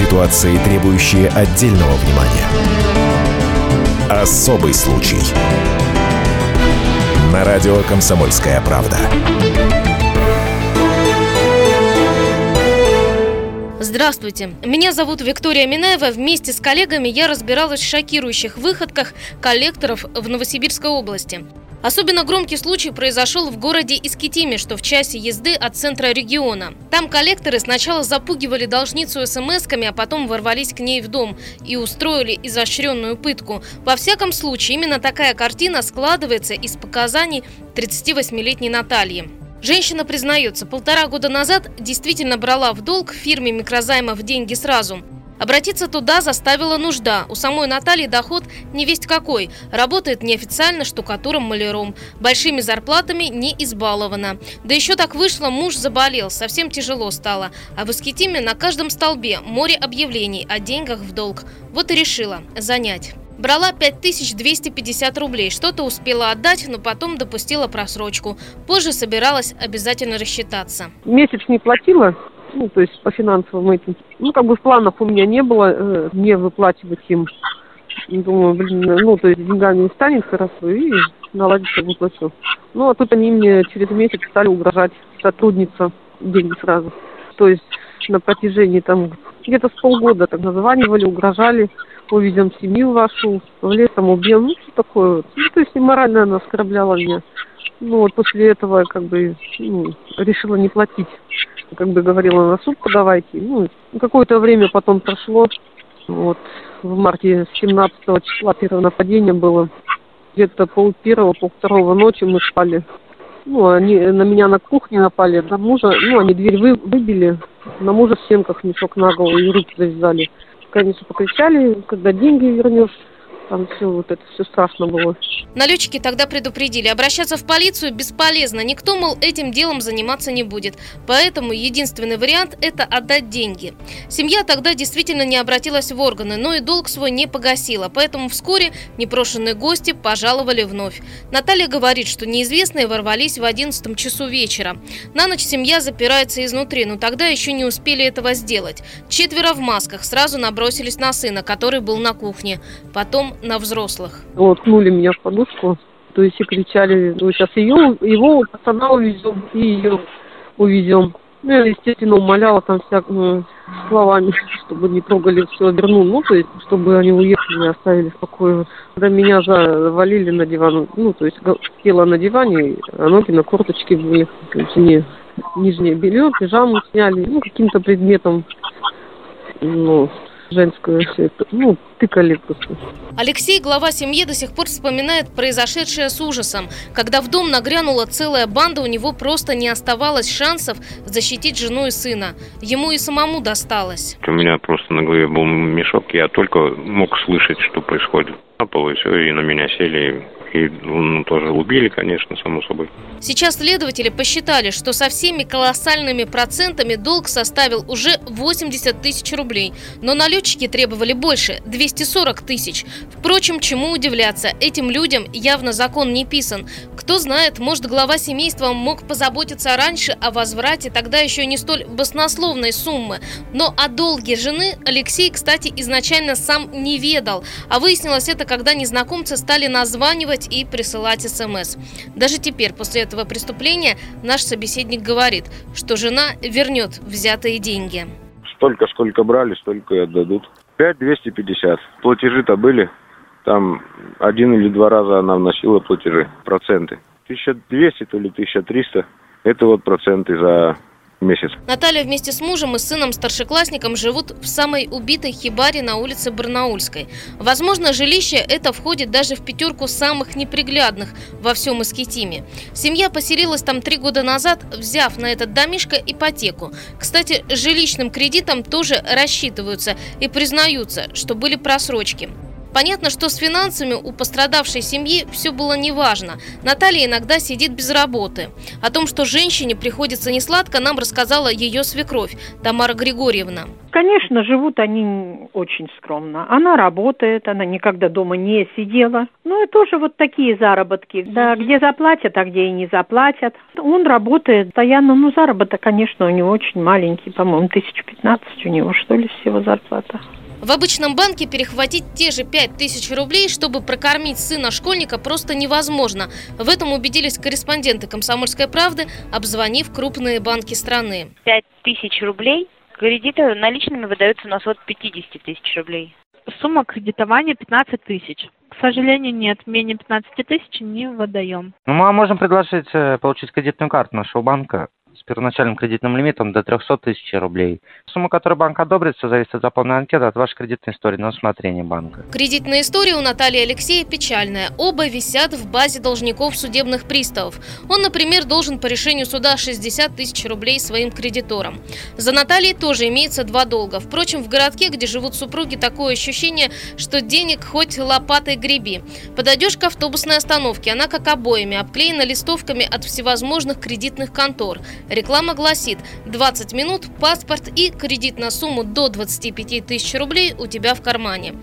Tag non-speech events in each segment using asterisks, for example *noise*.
Ситуации, требующие отдельного внимания. Особый случай. На радио «Комсомольская правда». Здравствуйте, меня зовут Виктория Минаева. Вместе с коллегами я разбиралась в шокирующих выходках коллекторов в Новосибирской области. Особенно громкий случай произошел в городе Искитиме, что в часе езды от центра региона. Там коллекторы сначала запугивали должницу смс-ками, а потом ворвались к ней в дом и устроили изощренную пытку. Во всяком случае, именно такая картина складывается из показаний 38-летней Натальи. Женщина признается, полтора года назад действительно брала в долг в фирме микрозаймов деньги сразу – Обратиться туда заставила нужда. У самой Натальи доход не весть какой. Работает неофициально штукатуром-маляром. Большими зарплатами не избалована. Да еще так вышло, муж заболел, совсем тяжело стало. А в Искитиме на каждом столбе море объявлений о деньгах в долг. Вот и решила занять. Брала 5250 рублей, что-то успела отдать, но потом допустила просрочку. Позже собиралась обязательно рассчитаться. Месяц не платила, ну, то есть по финансовым этим. Ну, как бы в планах у меня не было э, не выплачивать им. Думаю, блин, ну, то есть деньгами не станет хорошо, и наладится выплачу. Ну, а тут они мне через месяц стали угрожать сотрудница деньги сразу. То есть на протяжении там где-то с полгода так названивали, угрожали, увезем семью вашу, в лесом убьем, ну, что такое. Ну, то есть морально она оскорбляла меня. Ну, вот после этого как бы ну, решила не платить как бы говорила, на суд подавайте. Ну, какое-то время потом прошло. Вот в марте 17 числа первое нападение было. Где-то пол первого, пол второго ночи мы спали. Ну, они на меня на кухне напали, на мужа, ну, они дверь вы, выбили, на мужа в семках мешок на голову и руки завязали. Конечно, покричали, когда деньги вернешь, там все вот это все страшно было. Налетчики тогда предупредили, обращаться в полицию бесполезно, никто, мол, этим делом заниматься не будет. Поэтому единственный вариант – это отдать деньги. Семья тогда действительно не обратилась в органы, но и долг свой не погасила, поэтому вскоре непрошенные гости пожаловали вновь. Наталья говорит, что неизвестные ворвались в 11 часу вечера. На ночь семья запирается изнутри, но тогда еще не успели этого сделать. Четверо в масках сразу набросились на сына, который был на кухне. Потом на взрослых? Уткнули меня в подушку, то есть и кричали, ну, сейчас ее, его пацана увезем и ее увезем. Ну, я, естественно, умоляла там всяк, ну, словами, *laughs* чтобы не трогали все, вернул, ну, то есть, чтобы они уехали и оставили в покое. Когда меня завалили на диван, ну, то есть, села на диване, а ноги на корточке были, то есть, мне нижнее белье, пижаму сняли, ну, каким-то предметом, ну, женскую все это, ну, тыкали. Алексей, глава семьи, до сих пор вспоминает произошедшее с ужасом. Когда в дом нагрянула целая банда, у него просто не оставалось шансов защитить жену и сына. Ему и самому досталось. У меня просто на голове был мешок, я только мог слышать, что происходит. На пол и все, и на меня сели, и ну, тоже убили, конечно, само собой. Сейчас следователи посчитали, что со всеми колоссальными процентами долг составил уже 80 тысяч рублей. Но налетчики требовали больше – 240 тысяч. Впрочем, чему удивляться, этим людям явно закон не писан. Кто знает, может глава семейства мог позаботиться раньше о возврате тогда еще не столь баснословной суммы. Но о долге жены Алексей, кстати, изначально сам не ведал. А выяснилось это, когда незнакомцы стали названивать писать и присылать смс. Даже теперь, после этого преступления, наш собеседник говорит, что жена вернет взятые деньги. Столько, сколько брали, столько и отдадут. 5250. Платежи-то были. Там один или два раза она вносила платежи, проценты. 1200 то ли 1300. Это вот проценты за месяц. Наталья вместе с мужем и сыном-старшеклассником живут в самой убитой хибаре на улице Барнаульской. Возможно, жилище это входит даже в пятерку самых неприглядных во всем Искитиме. Семья поселилась там три года назад, взяв на этот домишко ипотеку. Кстати, жилищным кредитом тоже рассчитываются и признаются, что были просрочки. Понятно, что с финансами у пострадавшей семьи все было неважно. Наталья иногда сидит без работы. О том, что женщине приходится несладко, нам рассказала ее свекровь Тамара Григорьевна. Конечно, живут они очень скромно. Она работает, она никогда дома не сидела. Ну и тоже вот такие заработки. Да, где заплатят, а где и не заплатят. Он работает постоянно, ну заработок, конечно, у него очень маленький, по-моему, тысяч пятнадцать у него, что ли, всего зарплата. В обычном банке перехватить те же 5000 рублей, чтобы прокормить сына школьника, просто невозможно. В этом убедились корреспонденты «Комсомольской правды», обзвонив крупные банки страны. 5000 рублей кредиты наличными выдаются у нас от 50 тысяч рублей. Сумма кредитования 15 тысяч. К сожалению, нет, менее 15 тысяч не выдаем. Ну, мы можем предложить э, получить кредитную карту нашего банка с первоначальным кредитным лимитом до 300 тысяч рублей. Сумма, которую банк одобрит, все зависит от заполненной анкеты, от вашей кредитной истории на усмотрение банка. Кредитная история у Натальи Алексея печальная. Оба висят в базе должников судебных приставов. Он, например, должен по решению суда 60 тысяч рублей своим кредиторам. За Натальей тоже имеется два долга. Впрочем, в городке, где живут супруги, такое ощущение, что денег хоть лопатой греби. Подойдешь к автобусной остановке, она как обоями, обклеена листовками от всевозможных кредитных контор. Реклама гласит 20 минут, паспорт и кредит на сумму до 25 тысяч рублей у тебя в кармане.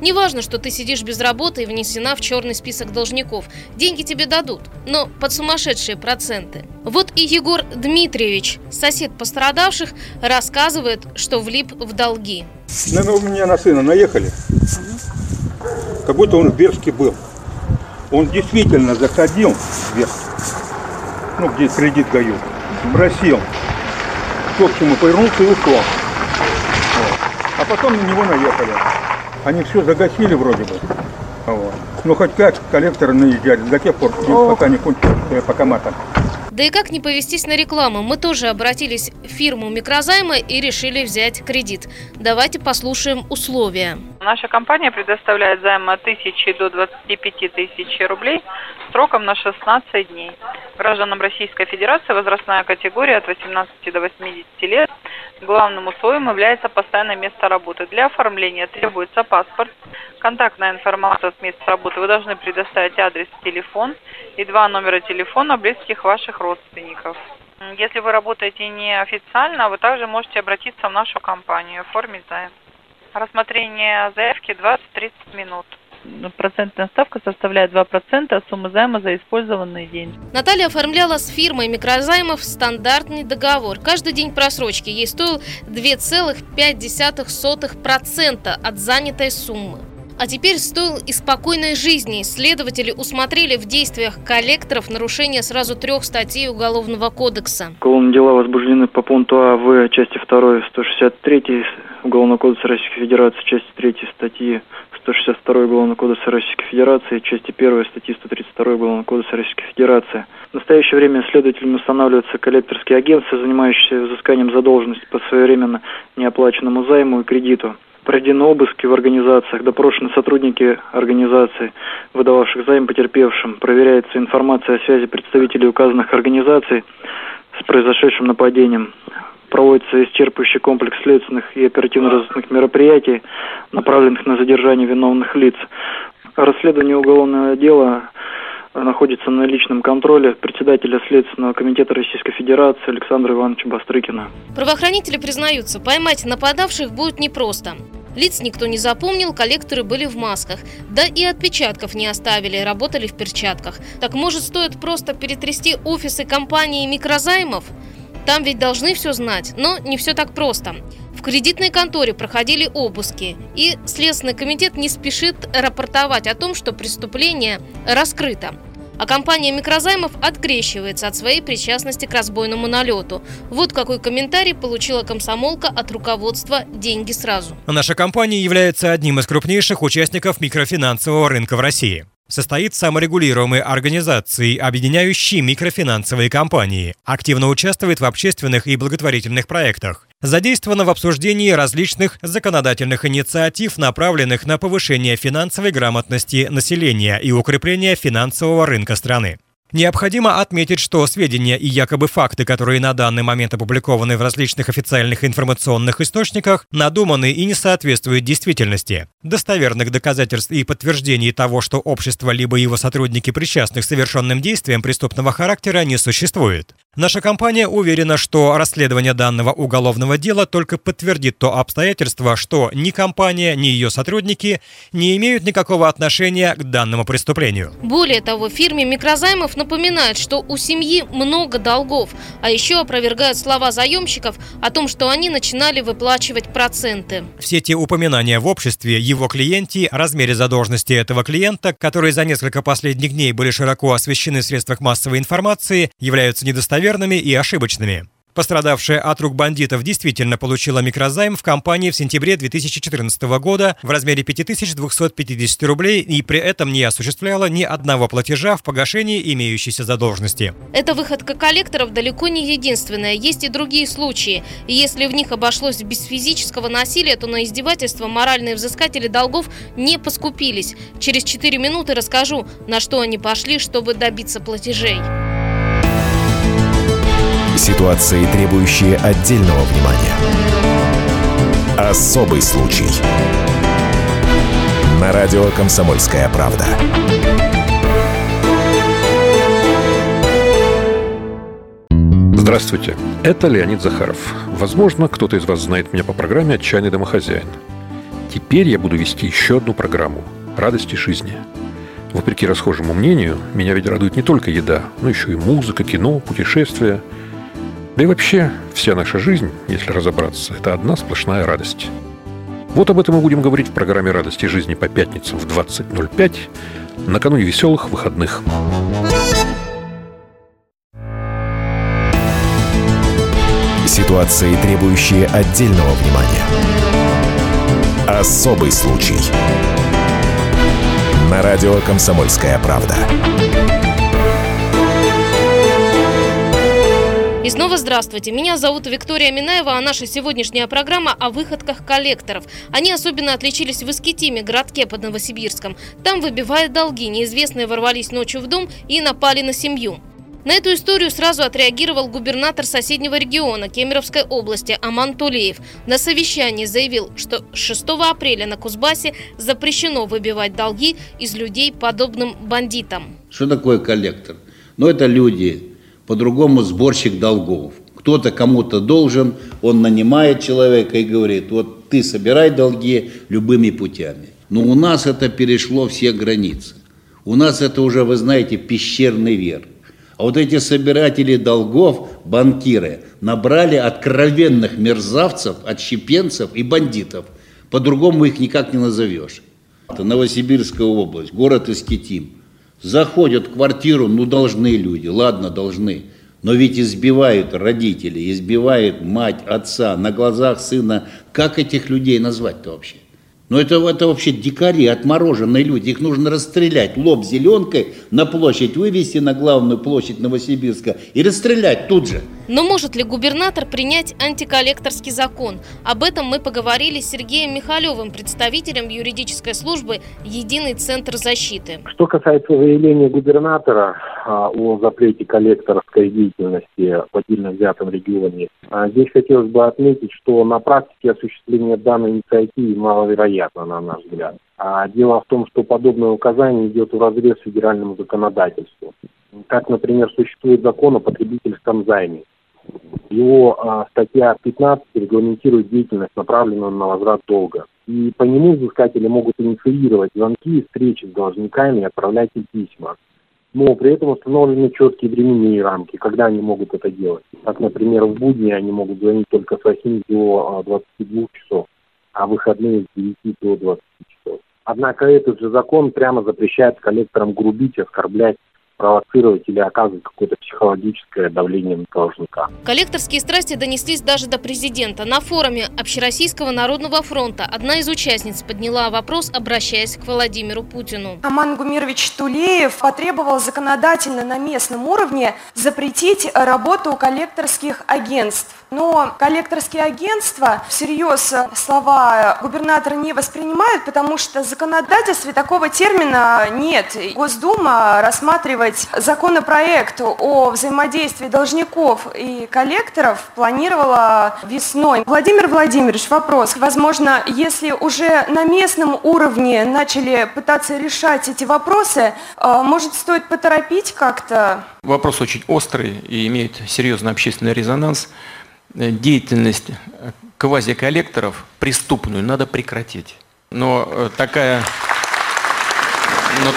Неважно, что ты сидишь без работы и внесена в черный список должников. Деньги тебе дадут, но под сумасшедшие проценты. Вот и Егор Дмитриевич, сосед пострадавших, рассказывает, что влип в долги. Наверное, у меня на сына наехали. Как будто он в Берске был. Он действительно заходил в Берск, ну, где кредит дают просил. К общему повернулся и ушел. Вот. А потом на него наехали. Они все загасили вроде бы. Вот. Ну хоть как коллекторы наезжали до тех пор, пока не кончилось, пока матом. Да и как не повестись на рекламу? Мы тоже обратились в фирму микрозайма и решили взять кредит. Давайте послушаем условия. Наша компания предоставляет займ от 1000 до 25 тысяч рублей сроком на 16 дней. Гражданам Российской Федерации возрастная категория от 18 до 80 лет. Главным условием является постоянное место работы. Для оформления требуется паспорт, контактная информация с места работы. Вы должны предоставить адрес, телефон и два номера телефона близких ваших родственников. Если вы работаете неофициально, вы также можете обратиться в нашу компанию, оформить займ. Рассмотрение заявки 20-30 минут. Ну, процентная ставка составляет 2% от суммы займа за использованные деньги. Наталья оформляла с фирмой микрозаймов стандартный договор. Каждый день просрочки ей стоил 2,5% от занятой суммы. А теперь стоил и спокойной жизни. Следователи усмотрели в действиях коллекторов нарушение сразу трех статей Уголовного кодекса. Уголовные дела возбуждены по пункту А в части 2 163 Уголовного кодекса Российской Федерации, части 3 статьи 162 Уголовного кодекса Российской Федерации, части 1 статьи 132 Уголовного кодекса Российской Федерации. В настоящее время следователями устанавливаются коллекторские агентства, занимающиеся взысканием задолженности по своевременно неоплаченному займу и кредиту. Проведены обыски в организациях, допрошены сотрудники организаций, выдававших займ потерпевшим. Проверяется информация о связи представителей указанных организаций с произошедшим нападением. Проводится исчерпывающий комплекс следственных и оперативно-розыскных мероприятий, направленных на задержание виновных лиц. Расследование уголовного дела находится на личном контроле председателя Следственного комитета Российской Федерации Александра Ивановича Бастрыкина. Правоохранители признаются, поймать нападавших будет непросто. Лиц никто не запомнил, коллекторы были в масках. Да и отпечатков не оставили, работали в перчатках. Так может стоит просто перетрясти офисы компании микрозаймов? Там ведь должны все знать, но не все так просто. В кредитной конторе проходили обыски, и Следственный комитет не спешит рапортовать о том, что преступление раскрыто. А компания микрозаймов открещивается от своей причастности к разбойному налету. Вот какой комментарий получила комсомолка от руководства «Деньги сразу». Наша компания является одним из крупнейших участников микрофинансового рынка в России состоит саморегулируемой организацией, объединяющей микрофинансовые компании, активно участвует в общественных и благотворительных проектах, задействована в обсуждении различных законодательных инициатив, направленных на повышение финансовой грамотности населения и укрепление финансового рынка страны. Необходимо отметить, что сведения и якобы факты, которые на данный момент опубликованы в различных официальных информационных источниках, надуманы и не соответствуют действительности. Достоверных доказательств и подтверждений того, что общество либо его сотрудники причастны к совершенным действиям преступного характера, не существует. Наша компания уверена, что расследование данного уголовного дела только подтвердит то обстоятельство, что ни компания, ни ее сотрудники не имеют никакого отношения к данному преступлению. Более того, фирме микрозаймов напоминают, что у семьи много долгов, а еще опровергают слова заемщиков о том, что они начинали выплачивать проценты. Все те упоминания в обществе, его клиенте, размере задолженности этого клиента, которые за несколько последних дней были широко освещены в средствах массовой информации, являются недостоверными неверными и ошибочными. Пострадавшая от рук бандитов действительно получила микрозайм в компании в сентябре 2014 года в размере 5250 рублей и при этом не осуществляла ни одного платежа в погашении имеющейся задолженности. Эта выходка коллекторов далеко не единственная. Есть и другие случаи. И если в них обошлось без физического насилия, то на издевательство моральные взыскатели долгов не поскупились. Через 4 минуты расскажу, на что они пошли, чтобы добиться платежей. Ситуации, требующие отдельного внимания. Особый случай. На радио «Комсомольская правда». Здравствуйте, это Леонид Захаров. Возможно, кто-то из вас знает меня по программе «Отчаянный домохозяин». Теперь я буду вести еще одну программу «Радости жизни». Вопреки расхожему мнению, меня ведь радует не только еда, но еще и музыка, кино, путешествия – да и вообще, вся наша жизнь, если разобраться, это одна сплошная радость. Вот об этом мы будем говорить в программе «Радости жизни» по пятницам в 20.05 накануне веселых выходных. Ситуации, требующие отдельного внимания. Особый случай. На радио «Комсомольская правда». И снова здравствуйте. Меня зовут Виктория Минаева, а наша сегодняшняя программа о выходках коллекторов. Они особенно отличились в Искитиме, городке под Новосибирском. Там, выбивая долги, неизвестные ворвались ночью в дом и напали на семью. На эту историю сразу отреагировал губернатор соседнего региона Кемеровской области Аман Тулеев. На совещании заявил, что 6 апреля на Кузбассе запрещено выбивать долги из людей подобным бандитам. Что такое коллектор? Ну, это люди, по-другому сборщик долгов. Кто-то кому-то должен, он нанимает человека и говорит, вот ты собирай долги любыми путями. Но у нас это перешло все границы. У нас это уже, вы знаете, пещерный вер. А вот эти собиратели долгов, банкиры, набрали откровенных мерзавцев, отщепенцев и бандитов. По-другому их никак не назовешь. Это Новосибирская область, город Искитим. Заходят в квартиру, ну должны люди, ладно, должны. Но ведь избивают родители, избивают мать, отца на глазах сына. Как этих людей назвать-то вообще? Ну это, это вообще дикари, отмороженные люди. Их нужно расстрелять лоб зеленкой, на площадь вывести, на главную площадь Новосибирска и расстрелять тут же. Но может ли губернатор принять антиколлекторский закон? Об этом мы поговорили с Сергеем Михалевым, представителем юридической службы «Единый центр защиты». Что касается заявления губернатора а, о запрете коллекторской деятельности в отдельно взятом регионе, а, здесь хотелось бы отметить, что на практике осуществление данной инициативы маловероятно, на наш взгляд. А дело в том, что подобное указание идет в разрез федеральному законодательству. Как, например, существует закон о потребительском займе. Его а, статья 15 регламентирует деятельность, направленную на возврат долга. И по нему взыскатели могут инициировать звонки, встречи с должниками и отправлять им письма. Но при этом установлены четкие временные рамки, когда они могут это делать. Как, например, в будни они могут звонить только с 8 до 22 а, часов, а выходные с 9 до 20 часов. Однако этот же закон прямо запрещает коллекторам грубить, оскорблять провоцировать или оказывать какое-то психологическое давление на должника. Коллекторские страсти донеслись даже до президента. На форуме Общероссийского народного фронта одна из участниц подняла вопрос, обращаясь к Владимиру Путину. Аман Гумирович Тулеев потребовал законодательно на местном уровне запретить работу коллекторских агентств. Но коллекторские агентства всерьез слова губернатора не воспринимают, потому что в законодательстве такого термина нет. Госдума рассматривает заблокировать законопроект о взаимодействии должников и коллекторов планировала весной. Владимир Владимирович, вопрос. Возможно, если уже на местном уровне начали пытаться решать эти вопросы, э, может, стоит поторопить как-то? Вопрос очень острый и имеет серьезный общественный резонанс. Э, деятельность квазиколлекторов преступную надо прекратить. Но э, такая, но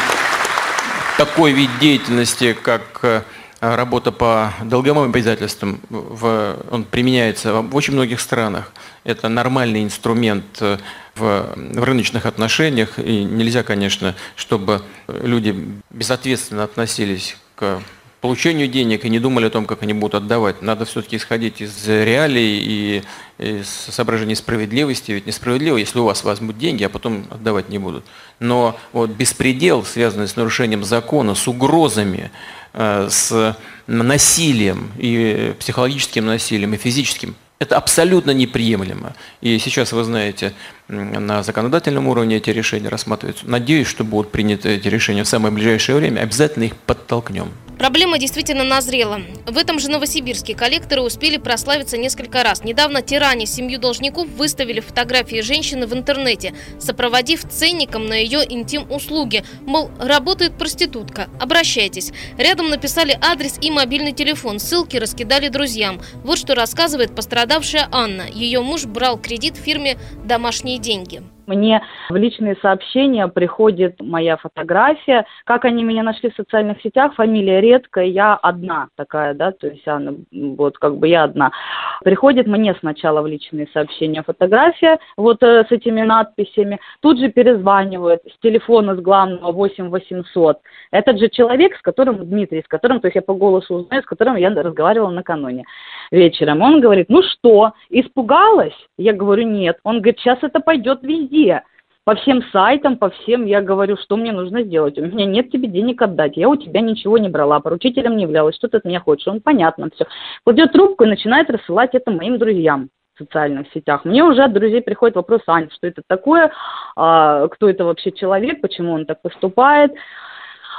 такой вид деятельности, как э, работа по долговым обязательствам, в, он применяется в очень многих странах. Это нормальный инструмент э, в, в рыночных отношениях, и нельзя, конечно, чтобы люди безответственно относились к получению денег и не думали о том, как они будут отдавать. Надо все-таки исходить из реалий и из соображений справедливости. Ведь несправедливо, если у вас возьмут деньги, а потом отдавать не будут. Но вот беспредел, связанный с нарушением закона, с угрозами, э, с насилием, и психологическим насилием, и физическим, это абсолютно неприемлемо. И сейчас, вы знаете, на законодательном уровне эти решения рассматриваются. Надеюсь, что будут приняты эти решения в самое ближайшее время. Обязательно их подтолкнем. Проблема действительно назрела. В этом же Новосибирске коллекторы успели прославиться несколько раз. Недавно тиране семью должников выставили фотографии женщины в интернете, сопроводив ценником на ее интим-услуги. Мол, работает проститутка, обращайтесь. Рядом написали адрес и мобильный телефон, ссылки раскидали друзьям. Вот что рассказывает пострадавшая Анна. Ее муж брал кредит в фирме «Домашние деньги». Мне в личные сообщения приходит моя фотография. Как они меня нашли в социальных сетях, фамилия редкая, я одна такая, да, то есть она, вот как бы я одна. Приходит мне сначала в личные сообщения фотография вот э, с этими надписями, тут же перезванивают с телефона с главного 8 800. Этот же человек, с которым, Дмитрий, с которым, то есть я по голосу узнаю, с которым я разговаривала накануне вечером. Он говорит, ну что, испугалась? Я говорю, нет. Он говорит, сейчас это пойдет везде. По всем сайтам, по всем, я говорю, что мне нужно сделать. У меня нет тебе денег отдать, я у тебя ничего не брала, поручителем не являлась, что ты от меня хочешь. Он, понятно, все. Кладет трубку и начинает рассылать это моим друзьям в социальных сетях. Мне уже от друзей приходит вопрос, Ань, что это такое, а, кто это вообще человек, почему он так поступает.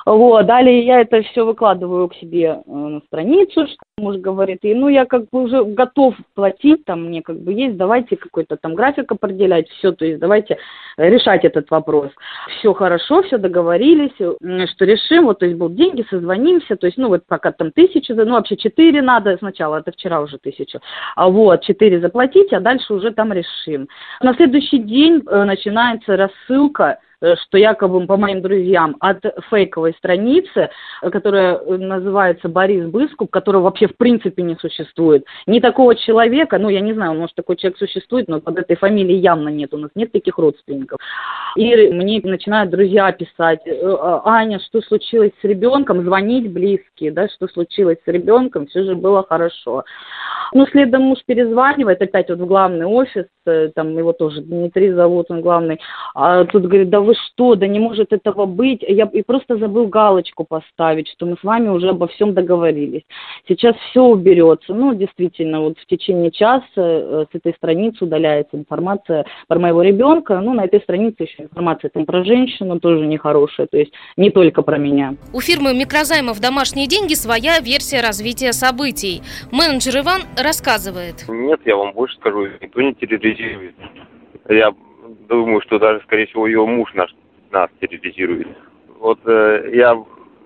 Вот, далее я это все выкладываю к себе э, на страницу, что муж говорит, и ну я как бы уже готов платить, там мне как бы есть, давайте какой-то там график определять, все, то есть давайте решать этот вопрос. Все хорошо, все договорились, что решим, вот, то есть будут деньги, созвонимся, то есть, ну вот пока там тысячу, ну вообще четыре надо сначала, это вчера уже тысячу, а вот четыре заплатить, а дальше уже там решим. На следующий день э, начинается рассылка что якобы по моим друзьям от фейковой страницы, которая э, называется Борис Быскуп, которого вообще в принципе не существует. Ни такого человека, ну я не знаю, может такой человек существует, но под этой фамилией явно нет, у нас нет таких родственников. И мне начинают друзья писать, «Э, а, Аня, что случилось с ребенком, звонить близкие, да, что случилось с ребенком, все же было хорошо. Ну, следом муж перезванивает опять вот в главный офис, там его тоже Дмитрий зовут, он главный, а тут говорит, да вы что, да не может этого быть. Я и просто забыл галочку поставить, что мы с вами уже обо всем договорились. Сейчас все уберется. Ну, действительно, вот в течение часа э, с этой страницы удаляется информация про моего ребенка. Ну, на этой странице еще информация там про женщину тоже нехорошая, то есть не только про меня. У фирмы микрозаймов «Домашние деньги» своя версия развития событий. Менеджер Иван рассказывает. Нет, я вам больше скажу, никто не терроризирует. Я думаю, что даже, скорее всего, ее муж наш, нас терроризирует. Вот э, я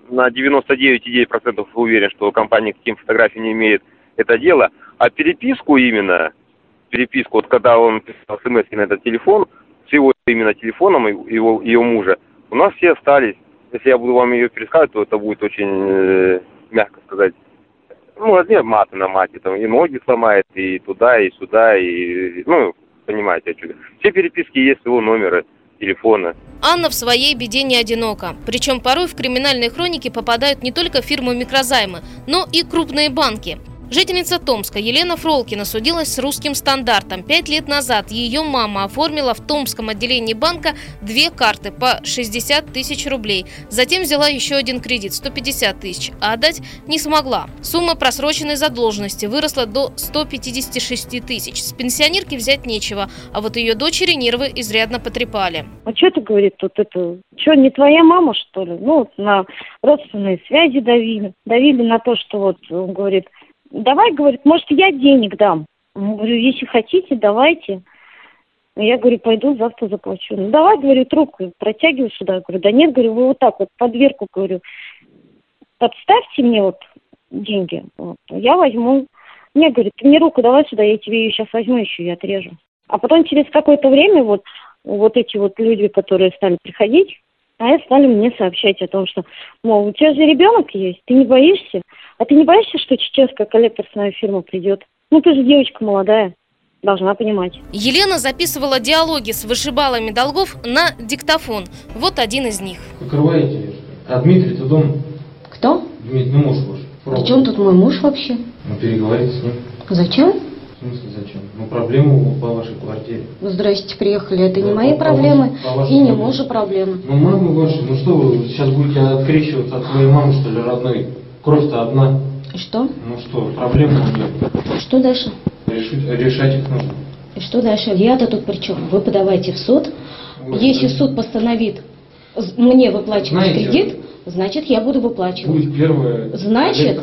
на 99,9% уверен, что компания к таким фотографиям не имеет это дело. А переписку именно, переписку, вот когда он писал смс на этот телефон, с его именно телефоном его, ее мужа, у нас все остались. Если я буду вам ее пересказывать, то это будет очень, э, мягко сказать, ну, не маты на мате, там и ноги сломает, и туда, и сюда, и, ну, понимаете отсюда. Все переписки есть его номера телефона. Анна в своей беде не одинока. Причем порой в криминальные хроники попадают не только фирмы микрозаймы, но и крупные банки. Жительница Томска Елена Фролкина судилась с русским стандартом. Пять лет назад ее мама оформила в Томском отделении банка две карты по 60 тысяч рублей. Затем взяла еще один кредит – 150 тысяч, а отдать не смогла. Сумма просроченной задолженности выросла до 156 тысяч. С пенсионерки взять нечего, а вот ее дочери нервы изрядно потрепали. А что ты, говорит, тут это, что, не твоя мама, что ли? Ну, на родственные связи давили. Давили на то, что вот, он говорит, давай, говорит, может, я денег дам. Говорю, если хотите, давайте. Я говорю, пойду завтра заплачу. Ну, давай, говорю, трубку протягиваю сюда. Говорю, да нет, говорю, вы вот так вот под дверку, говорю, подставьте мне вот деньги. Вот. Я возьму. Мне говорит, ты мне руку давай сюда, я тебе ее сейчас возьму еще и отрежу. А потом через какое-то время вот, вот эти вот люди, которые стали приходить, а я стали мне сообщать о том, что, мол, у тебя же ребенок есть, ты не боишься? А ты не боишься, что чеченская коллекторная фирма придет? Ну, ты же девочка молодая, должна понимать. Елена записывала диалоги с вышибалами долгов на диктофон. Вот один из них. Покрываете? А Дмитрий, ты дома? Кто? Дмитрий, ну муж ваш. При чем тут мой муж вообще? Ну, переговорите с ним. Зачем? Смысле зачем? Ну, проблема по вашей квартире. Ну, здрасте, приехали. Это Да, не мои по проблемы по и не мужа проблемы. Ну, мама ваша, ну что вы сейчас будете открещиваться от своей мамы, что ли, родной? Кровь-то одна. И что? Ну что, проблемы у нее. Что дальше? Решить, решать их нужно. И что дальше? Я-то тут при чем? Вы подавайте в суд. Если суд постановит мне выплачивать Знаете, кредит, значит, я буду выплачивать. Будет первое Значит,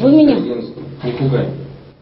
вы меня-. Не пугай.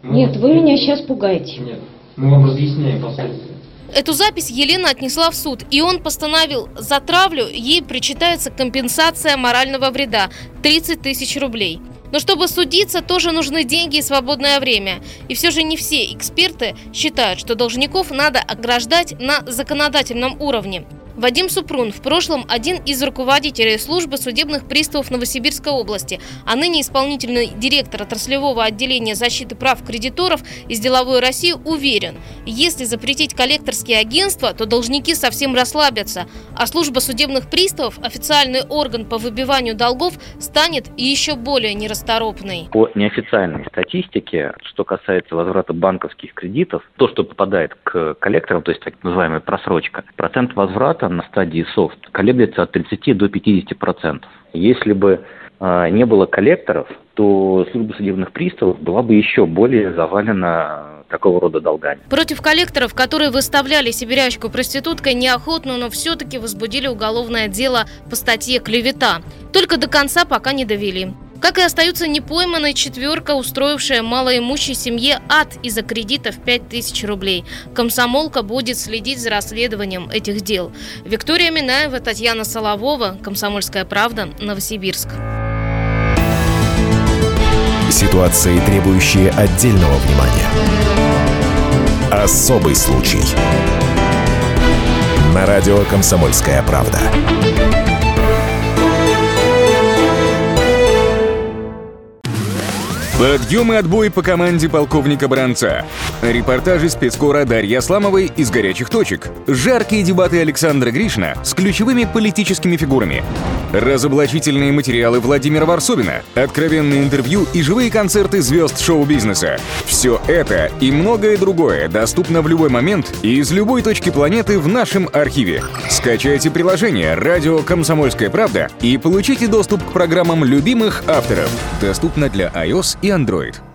Ну, Нет, вы меня сейчас пугаете. Нет, мы вам разъясняем последствия. Эту запись Елена отнесла в суд, и он постановил за травлю ей причитается компенсация морального вреда – 30 тысяч рублей. Но чтобы судиться, тоже нужны деньги и свободное время. И все же не все эксперты считают, что должников надо ограждать на законодательном уровне. Вадим Супрун в прошлом один из руководителей службы судебных приставов Новосибирской области, а ныне исполнительный директор отраслевого отделения защиты прав кредиторов из «Деловой России» уверен, если запретить коллекторские агентства, то должники совсем расслабятся, а служба судебных приставов, официальный орган по выбиванию долгов, станет еще более нерасторопной. По неофициальной статистике, что касается возврата банковских кредитов, то, что попадает к коллекторам, то есть так называемая просрочка, процент возврата на стадии софт колеблется от 30 до 50 процентов. Если бы э, не было коллекторов, то служба судебных приставов была бы еще более завалена такого рода долгами. Против коллекторов, которые выставляли сибирячку проституткой, неохотно, но все-таки возбудили уголовное дело по статье «Клевета». Только до конца пока не довели. Как и остается непойманной четверка, устроившая малоимущей семье ад из-за кредитов 5000 рублей. Комсомолка будет следить за расследованием этих дел. Виктория Минаева, Татьяна Соловова, Комсомольская правда, Новосибирск. Ситуации, требующие отдельного внимания. Особый случай. На радио «Комсомольская правда». Подъем и отбой по команде полковника Бранца. Репортажи спецкора Дарьи Асламовой из «Горячих точек». Жаркие дебаты Александра Гришина с ключевыми политическими фигурами. Разоблачительные материалы Владимира Варсобина. Откровенные интервью и живые концерты звезд шоу-бизнеса. Все это и многое другое доступно в любой момент и из любой точки планеты в нашем архиве. Скачайте приложение «Радио Комсомольская правда» и получите доступ к программам любимых авторов. Доступно для iOS и Android.